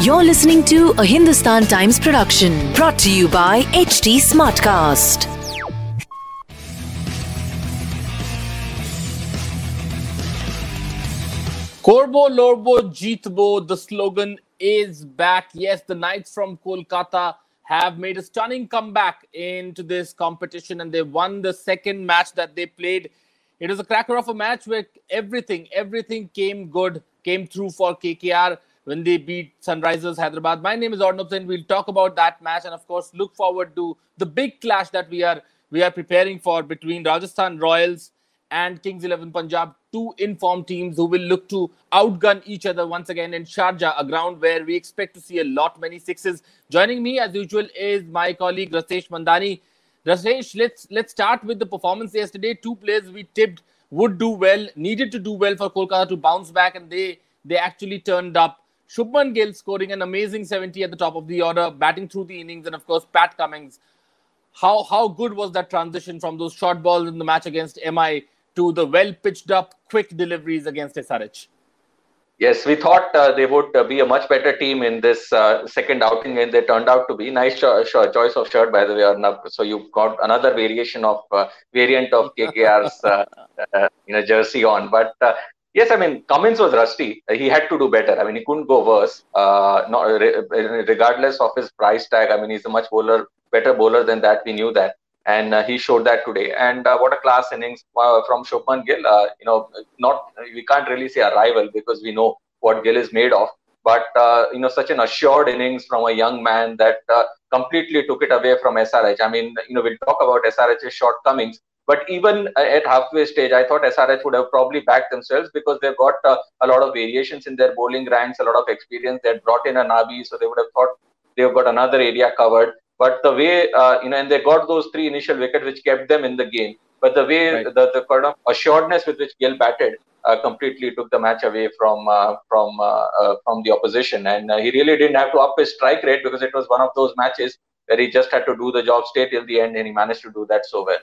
You're listening to a Hindustan Times production brought to you by HT Smartcast. Korbo Lorbo Jeetbo, the slogan is back. Yes, the Knights from Kolkata have made a stunning comeback into this competition and they won the second match that they played. It was a cracker of a match where everything, everything came good, came through for KKR when they beat Sunrisers Hyderabad. My name is Arnav and we'll talk about that match and of course look forward to the big clash that we are we are preparing for between Rajasthan Royals and Kings 11 Punjab, two informed teams who will look to outgun each other once again in Sharjah, a ground where we expect to see a lot many sixes. Joining me, as usual, is my colleague Rasesh Mandani. Rasesh, let's let's start with the performance yesterday. Two players we tipped would do well, needed to do well for Kolkata to bounce back, and they they actually turned up. Shubman Gill scoring an amazing 70 at the top of the order, batting through the innings, and of course Pat Cummins. How how good was that transition from those short balls in the match against MI to the well pitched up, quick deliveries against SRH? Yes, we thought uh, they would uh, be a much better team in this uh, second outing, and they turned out to be. Nice cho- cho- choice of shirt, by the way, Arnab. So you've got another variation of uh, variant of KKR's uh, uh, you know jersey on. But yes, I mean Cummins was rusty. He had to do better. I mean he couldn't go worse. not regardless of his price tag. I mean he's a much bowler, better bowler than that. We knew that and uh, he showed that today. And uh, what a class innings uh, from Shubman Gill. Uh, you know, not we can't really say a rival because we know what Gill is made of. But uh, you know, such an assured innings from a young man that uh, completely took it away from SRH. I mean, you know, we'll talk about SRH's shortcomings. But even at halfway stage, I thought SRH would have probably backed themselves because they've got a lot of variations in their bowling ranks, a lot of experience. They brought in a Nabi, so they would have thought they've got another area covered. But the way uh, you know, and they got those three initial wickets which kept them in the game. But the way right. the, the kind of assuredness with which Gill batted uh, completely took the match away from uh, from uh, uh, from the opposition, and uh, he really didn't have to up his strike rate because it was one of those matches where he just had to do the job, stay till the end, and he managed to do that so well.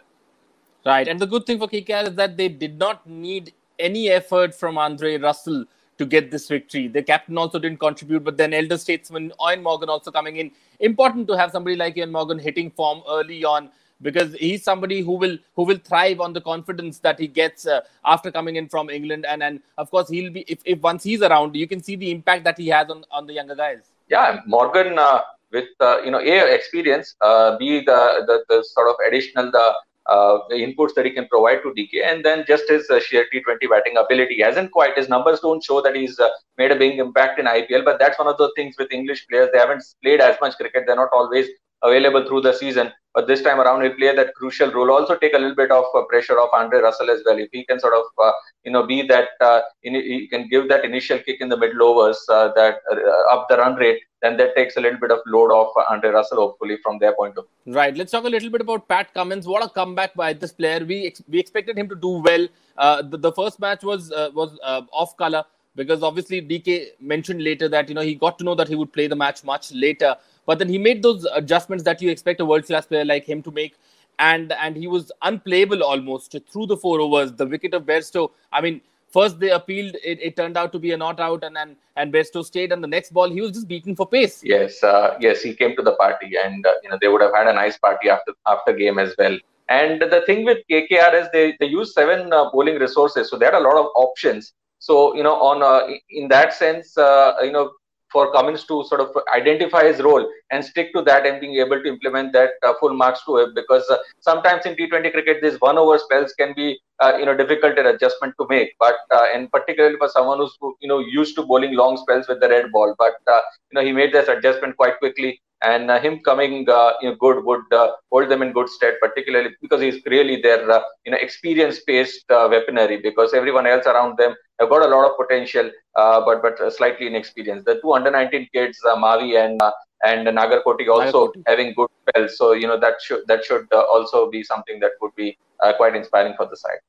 Right, and the good thing for KKR is that they did not need any effort from Andre Russell to get this victory. The captain also didn't contribute, but then elder statesman Eoin Morgan also coming in. Important to have somebody like Ian Morgan hitting form early on because he's somebody who will who will thrive on the confidence that he gets uh, after coming in from England, and and of course he'll be if, if once he's around, you can see the impact that he has on on the younger guys. Yeah, Morgan uh, with uh, you know a experience, uh, b the, the the sort of additional the uh, inputs that he can provide to DK, and then just his uh, sheer T20 batting ability. He hasn't quite his numbers don't show that he's uh, made a big impact in IPL, but that's one of the things with English players. They haven't played as much cricket. They're not always available through the season. But this time around, he'll play that crucial role. Also, take a little bit of uh, pressure off Andre Russell as well. If he can sort of, uh, you know, be that, uh, in, he can give that initial kick in the middle overs uh, that uh, up the run rate, then that takes a little bit of load off Andre Russell, hopefully, from their point of view. Right. Let's talk a little bit about Pat Cummins. What a comeback by this player. We ex- we expected him to do well. Uh, the, the, first match was was off color because obviously DK mentioned later that you know he got to know that he would play the match much later. But then he made those adjustments that you expect a world class player like him to make. And and he was unplayable almost through the four overs. The wicket of Bairstow, I mean, first they appealed, it, it turned out to be a not out, and and, and Bairstow stayed. And the next ball, he was just beaten for pace. Yes, uh, yes, he came to the party, and uh, you know they would have had a nice party after after game as well. And the thing with KKR is they they use seven uh, bowling resources, so they had a lot of options. So you know, on uh, in that sense, you know, for Cummins to sort of identify his role and stick to that and being able to implement that uh, full marks to it because uh, sometimes in T20 cricket these one over spells can be uh, you know difficult an adjustment to make. But uh, and particularly for someone who's you know used to bowling long spells with the red ball. But uh, you know he made this adjustment quite quickly and uh, him coming uh, you know, good would uh, hold them in good stead, particularly because he's really their uh, you know experience-based uh, weaponry. Because everyone else around them have got a lot of potential, uh, but but slightly inexperienced. The two under 19 kids, Mavi and and Nagarkoti also Nagarkoti. having good spells. So you know that should that should also be something that would be quite inspiring for the side.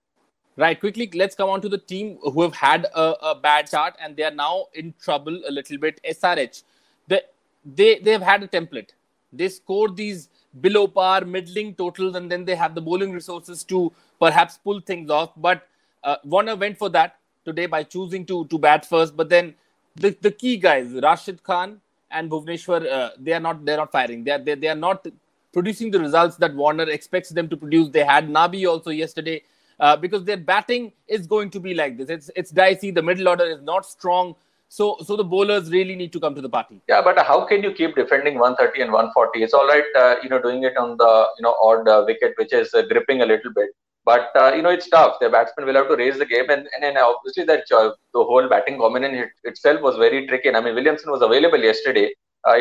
Right, quickly, let's come on to the team who have had a, a, bad start and they are now in trouble a little bit. SRH, they, they, they've had a template. They score these below par, middling totals, and then they have the bowling resources to perhaps pull things off. But uh, Warner went for that today by choosing to, to bat first. But then the, the key guys, Rashid Khan and Bhuvneshwar, uh, they are not they're not firing. They are, they, they are not producing the results that Warner expects them to produce. They had Nabi also yesterday uh, because their batting is going to be like this. It's it's dicey. The middle order is not strong. So, so the bowlers really need to come to the party. Yeah, but how can you keep defending 130 and 140? It's all right, uh, you know, doing it on the you know odd uh, wicket, which is uh, gripping a little bit. But uh, you know, it's tough. The batsmen will have to raise the game, and and, and obviously that uh, the whole batting combination itself was very tricky. And I mean, Williamson was available yesterday.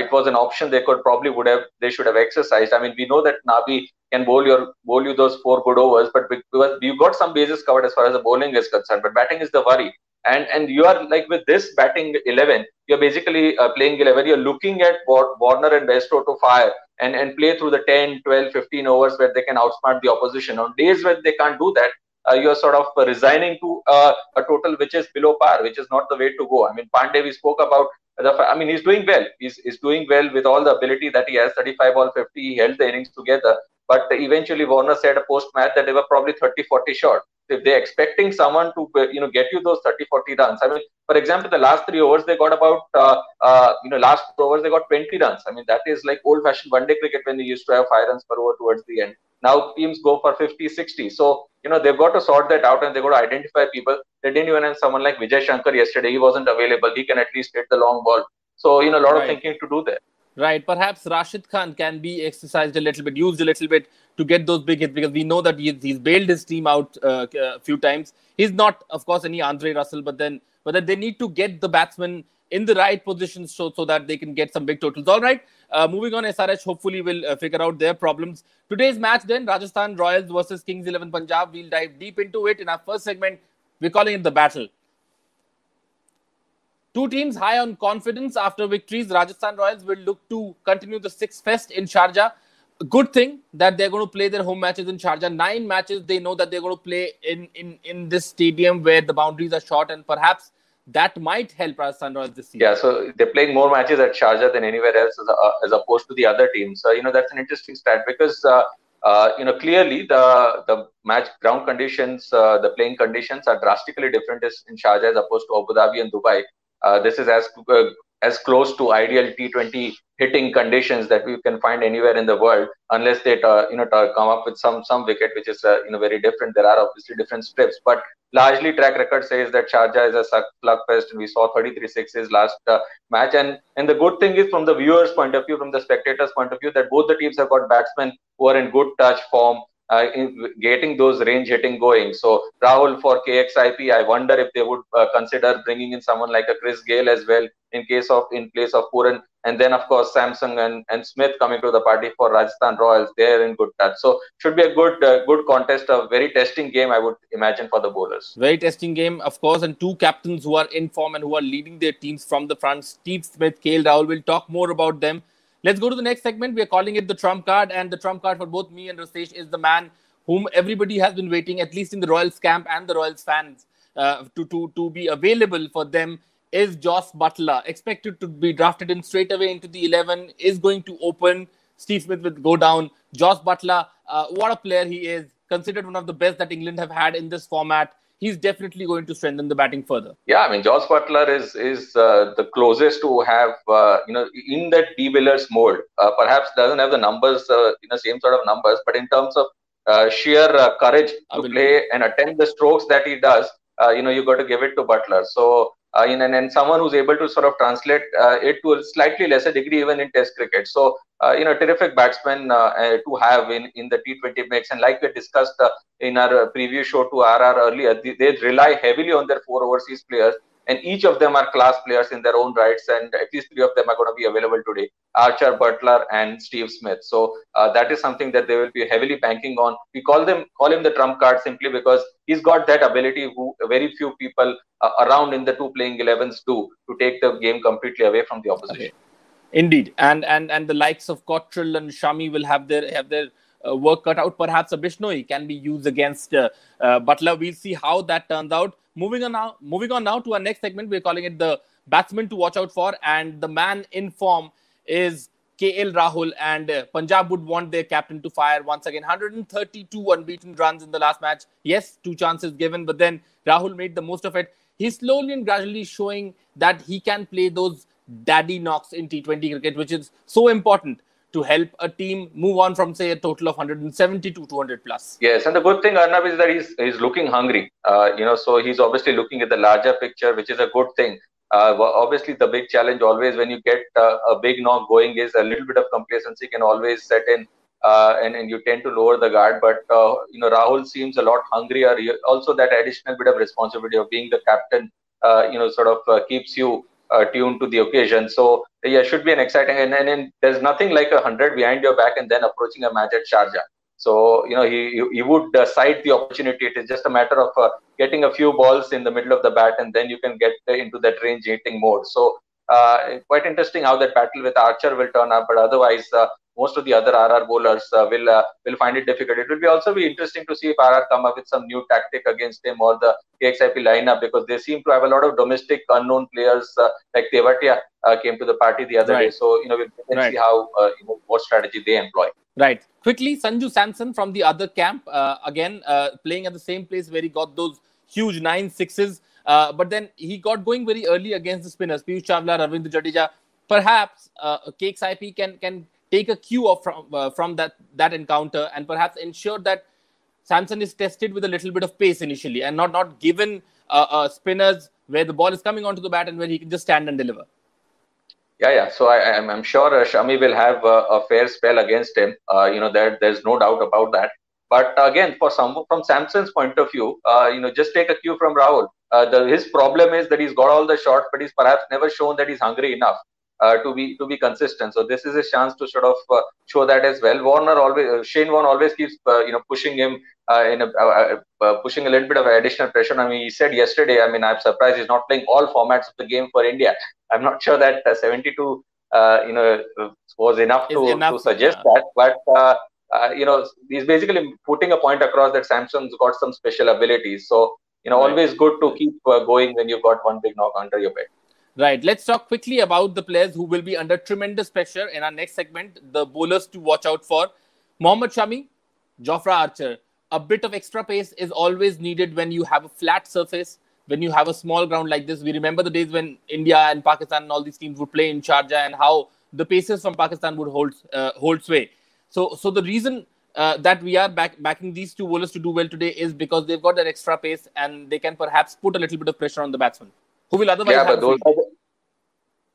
it was an option they could probably would have they should have exercised. I mean, we know that Nabi can bowl your bowl you those four good overs, but because you got some bases covered as far as the bowling is concerned, but batting is the worry. And and you are like with this batting eleven, you're basically uh, playing eleven. You're looking at Warner and Bairstow to fire and and play through the 10, 12, 15 overs where they can outsmart the opposition. On days when they can't do that, uh, you're sort of resigning to uh, a total which is below par, which is not the way to go. I mean, Pandey, we spoke about the, I mean, he's doing well. He's, he's doing well with all the ability that he has. 35 ball 50, he held the innings together. But eventually, Warner said a post match that they were probably 30 40 short. If they're expecting someone to you know get you those 30 40 runs, I mean, for example, the last three overs they got about uh, uh, you know last two overs they got 20 runs. I mean, that is like old fashioned one day cricket when they used to have five runs per over towards the end. Now teams go for 50 60. So you know they've got to sort that out and they've got to identify people. They didn't even have someone like Vijay Shankar yesterday. He wasn't available. He can at least hit the long ball. So you know a lot right. of thinking to do there. Right. Perhaps Rashid Khan can be exercised a little bit, used a little bit to get those big hits because we know that he's, he's bailed his team out uh, a few times. He's not, of course, any Andre Russell, but then but then they need to get the batsmen in the right positions so, so that they can get some big totals. All right. Uh, moving on, SRH hopefully will uh, figure out their problems. Today's match then, Rajasthan Royals versus Kings 11 Punjab. We'll dive deep into it in our first segment. We're calling it the battle. Two teams high on confidence after victories. Rajasthan Royals will look to continue the sixth fest in Sharjah. Good thing that they're going to play their home matches in Sharjah. Nine matches they know that they're going to play in, in, in this stadium where the boundaries are short and perhaps that might help Rajasthan Royals this season. Yeah, so they're playing more matches at Sharjah than anywhere else as, uh, as opposed to the other teams. So, you know, that's an interesting stat because, uh, uh, you know, clearly the the match ground conditions, uh, the playing conditions are drastically different in Sharjah as opposed to Abu Dhabi and Dubai. Uh, this is as uh, as close to ideal T20 hitting conditions that we can find anywhere in the world, unless they uh, you know come up with some some wicket which is you know very different. There are obviously different strips, but largely track record says that Sharjah is a slugfest, and we saw 33 sixes last uh, match. And and the good thing is from the viewers' point of view, from the spectators' point of view, that both the teams have got batsmen who are in good touch form uh, getting those range hitting going. So Rahul for KXIP, I wonder if they would uh, consider bringing in someone like a Chris Gayle as well in case of in place of Pooran. And then of course Samson and, and Smith coming to the party for Rajasthan Royals. They're in good touch. So should be a good uh, good contest, a very testing game I would imagine for the bowlers. Very testing game, of course, and two captains who are in form and who are leading their teams from the front. Steve Smith, KL Rahul. We'll talk more about them Let's go to the next segment. We are calling it the trump card, and the trump card for both me and Rasesh is the man whom everybody has been waiting, at least in the Royals camp and the Royals fans, uh, to, to, to be available for them is Jos Buttler. Expected to be drafted in straight away into the 11, is going to open. Steve Smith will go down. Jos Buttler, uh, what a player he is. Considered one of the best that England have had in this format he's definitely going to strengthen the batting further. Yeah, I mean, Jos Buttler is is uh, the closest to have uh, you know in that De Villiers mold. Uh, perhaps doesn't have the numbers uh, in the same sort of numbers, but in terms of uh, sheer uh, courage to play and attempt the strokes that he does, you know, you got to give it to Buttler. So. Uh, in, and, and someone who's able to sort of translate uh, it to a slightly lesser degree even in test cricket so uh, you know terrific batsman to have in, in the T20 mix and like we discussed in our previous show to RR earlier, they, they, rely heavily on their four overseas players. And each of them are class players in their own rights, and at least three of them are going to be available today: Archer, Buttler and Steve Smith. So uh, that is something that they will be heavily banking on. We call them call him the trump card simply because he's got that ability, who very few people uh, around in the two playing 11s do, to take the game completely away from the opposition. Okay. Indeed, and and and the likes of Cottrell and Shami will have their have their uh, work cut out. Perhaps a Bishnoi can be used against uh, uh, Buttler. We'll see how that turns out. Moving on now, moving on now to our next segment. We're calling it the batsman to watch out for, and the man in form is KL Rahul, and uh, Punjab would want their captain to fire once again. 132 unbeaten runs in the last match. Yes, two chances given, but then Rahul made the most of it. He's slowly and gradually showing that he can play those daddy knocks in T20 cricket, which is so important to help a team move on from say a total of 170 to 200 plus. Yes, and the good thing Arnab is that he's he's looking hungry. Uh, you know, so he's obviously looking at the larger picture, which is a good thing. Uh, obviously, the big challenge always when you get uh, a big knock going is a little bit of complacency can always set in, uh, and and you tend to lower the guard. But uh, you know, Rahul seems a lot hungrier. Also, that additional bit of responsibility of being the captain, uh, you know, sort of keeps you tuned to the occasion. So yeah, should be an exciting and, and, and there's nothing like a hundred behind your back and then approaching a match at Sharjah. So you know he he would uh, cite the opportunity. It is just a matter of uh, getting a few balls in the middle of the bat, and then you can get into that range hitting mode. So uh, quite interesting how that battle with Archer will turn up. But otherwise, uh, most of the other RR bowlers uh, will uh, will find it difficult. It will be also be interesting to see if RR come up with some new tactic against him or the KXIP lineup because they seem to have a lot of domestic unknown players uh, like Tewatia uh, came to the party the other right. day. So you know we can right. see how uh, you know, what strategy they employ. Right. Quickly, Sanju Samson from the other camp uh, again playing at the same place where he got those huge nine sixes. but then he got going very early against the spinners, Piyush Chawla, Ravindra Jadeja. Perhaps uh, KXIP can can take a cue of from, uh, from that, that encounter and perhaps ensure that Samson is tested with a little bit of pace initially and not, not given uh, uh, spinners where the ball is coming onto the bat and where he can just stand and deliver. Yeah, yeah. So I, am I'm, I'm sure uh, Shami will have uh, a fair spell against him. Uh, you know, there, there's no doubt about that. But again, for some from Samson's point of view, uh, you know, just take a cue from Rahul. The, his problem is that he's got all the shots, but he's perhaps never shown that he's hungry enough uh, to be to be consistent. So this is a chance to sort of uh, show that as well. Warner always uh, Shane Warne always keeps uh, you know pushing him uh, in a uh, pushing a little bit of additional pressure. I mean, he said yesterday. I mean, I'm surprised he's not playing all formats of the game for India. I'm not sure that 72 you know was enough to, enough, to suggest yeah. that, but. you know, he's basically putting a point across that Samson's got some special abilities. So, you know, right. always good to keep going when you've got one big knock under your belt. Right. Let's talk quickly about the players who will be under tremendous pressure in our next segment. The bowlers to watch out for. Mohammad Shami, Jofra Archer. A bit of extra pace is always needed when you have a flat surface, when you have a small ground like this. We remember the days when India and Pakistan and all these teams would play in Sharjah and how the paces from Pakistan would hold uh, hold sway. So, so the reason uh, that we are back, backing these two bowlers to do well today is because they've got that extra pace and they can perhaps put a little bit of pressure on the batsman who will otherwise yeah, but those the,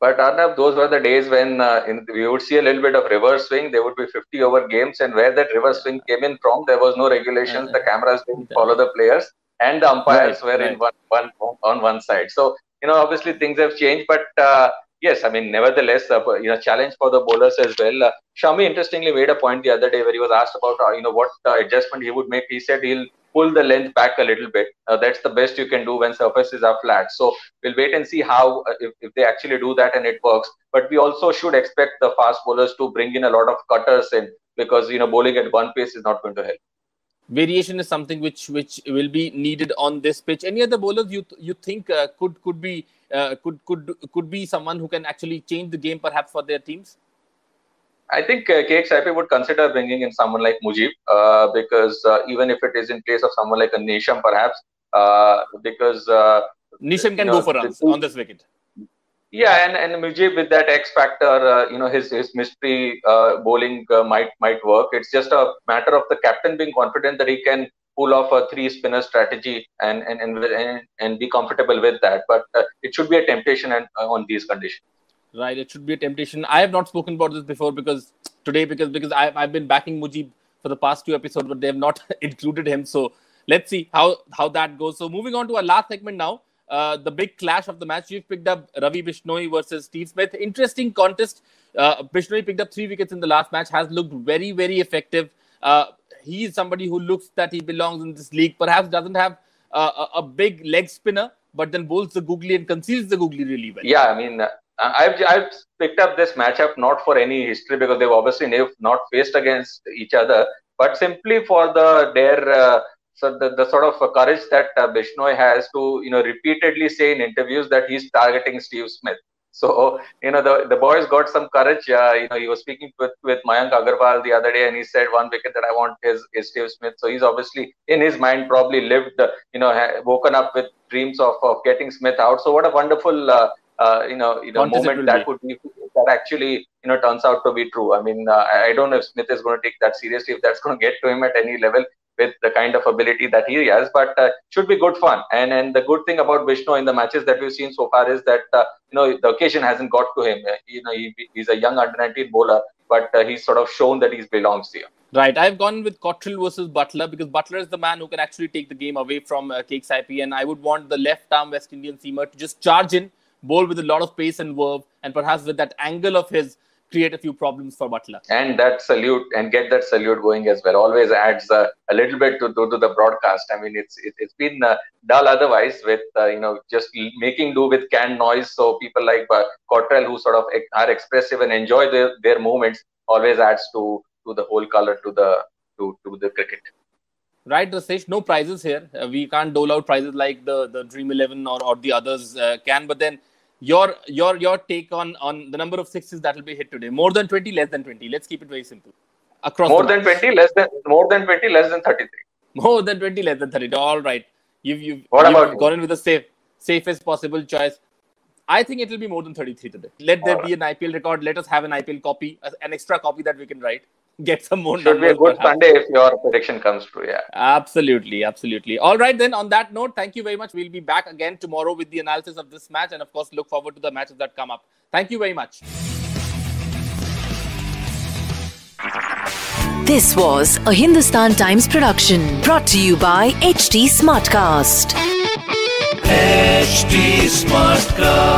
but Arnab, those were the days when uh, in, we would see a little bit of reverse swing. There would be 50 over games, and where that reverse swing came in from, there was no regulations. The cameras didn't follow the players, and the umpires right, were right. in one, one on one side. So you know, obviously things have changed, but uh, yes, I mean, nevertheless, uh, you know, challenge for the bowlers as well. Uh, Shami interestingly made a point the other day where he was asked about uh, you know what uh, adjustment he would make. He said he'll pull the length back a little bit. Uh, that's the best you can do when surfaces are flat. So we'll wait and see how uh, if, if they actually do that and it works. But we also should expect the fast bowlers to bring in a lot of cutters in because you know bowling at one pace is not going to help. Variation is something which which will be needed on this pitch. Any other bowlers you you think uh, could could be uh, could could could be someone who can actually change the game perhaps for their teams? I think uh, KXIP would consider bringing in someone like Mujib uh, because uh, even if it is in place of someone like a Neesham, perhaps uh, because uh, Neesham can go for runs on this wicket. Yeah, and and Mujib with that X factor, uh, you know, his his mystery uh, bowling might might work. It's just a matter of the captain being confident that he can pull off a three spinner strategy and and and and, be comfortable with that. But it should be a temptation and on these conditions right? It should be a temptation. I have not spoken about this before because today because because I've, I've been backing Mujib for the past two episodes, but they have not included him. So let's see how how that goes. So moving on to our last segment now. uh, the big clash of the match. You've picked up Ravi Bishnoi versus Steve Smith. Interesting contest. Uh, Bishnoi picked up three wickets in the last match, has looked very, very effective. Uh, he is somebody who looks that he belongs in this league, perhaps doesn't have uh, a, a, big leg spinner, but then bowls the googly and conceals the googly really well. Yeah, I mean, I've, I've picked up this matchup not for any history because they've obviously not faced against each other, but simply for the their uh, so the, the sort of courage that uh, Bishnoi has to you know repeatedly say in interviews that he's targeting Steve Smith. So you know the, the boys got some courage. Uh, you know he was speaking with with Mayank Agarwal the other day, and he said one wicket that I want is, is Steve Smith. So he's obviously in his mind probably lived, you know, woken up with dreams of, of getting Smith out. So what a wonderful uh, uh, you know, you know, moment that would be that actually, you know, turns out to be true. I mean, uh, I don't know if Smith is going to take that seriously, if that's going to get to him at any level with the kind of ability that he has, but uh, should be good fun. And and the good thing about Bishnoi in the matches that we've seen so far is that uh, you know the occasion hasn't got to him. Uh, you know, he, he's a young under 19 bowler, but uh, he's sort of shown that he belongs here. Right, I've gone with Cottrell versus Buttler because Buttler is the man who can actually take the game away from uh, Saipi, and I would want the left arm West Indian seamer to just charge in bowl with a lot of pace and verve, and perhaps with that angle of his, create a few problems for Buttler. And that salute and get that salute going as well always adds a little bit to, to, to, the broadcast. I mean, it's it, has been uh, dull otherwise with uh, you know just making do with canned noise. So people like uh, Cottrell who sort of are expressive and enjoy their, their movements always adds to to the whole color to the to, to the cricket right Rasesh, no prizes here. Uh, we can't dole out prizes like the the dream 11 or, or the others uh, can but then your your your take on on the number of sixes that will be hit today. More than 20 less than 20 let's keep it very simple. Across more than 20 less than more than 20 less than 33 more than 20 less than 30 all right. You've you've, what you've about gone in with the safe safest possible choice. I think it will be more than 33 today. Let there be an IPL record. Let us have an IPL copy, an extra copy that we can write. Get some more. Should be a good perhaps. Sunday if your prediction comes true. Yeah. Absolutely, absolutely. All right, then. On that note, thank you very much. We'll be back again tomorrow with the analysis of this match, and of course, look forward to the matches that come up. Thank you very much. This was a Hindustan Times production brought to you by HT Smartcast. HT Smartcast.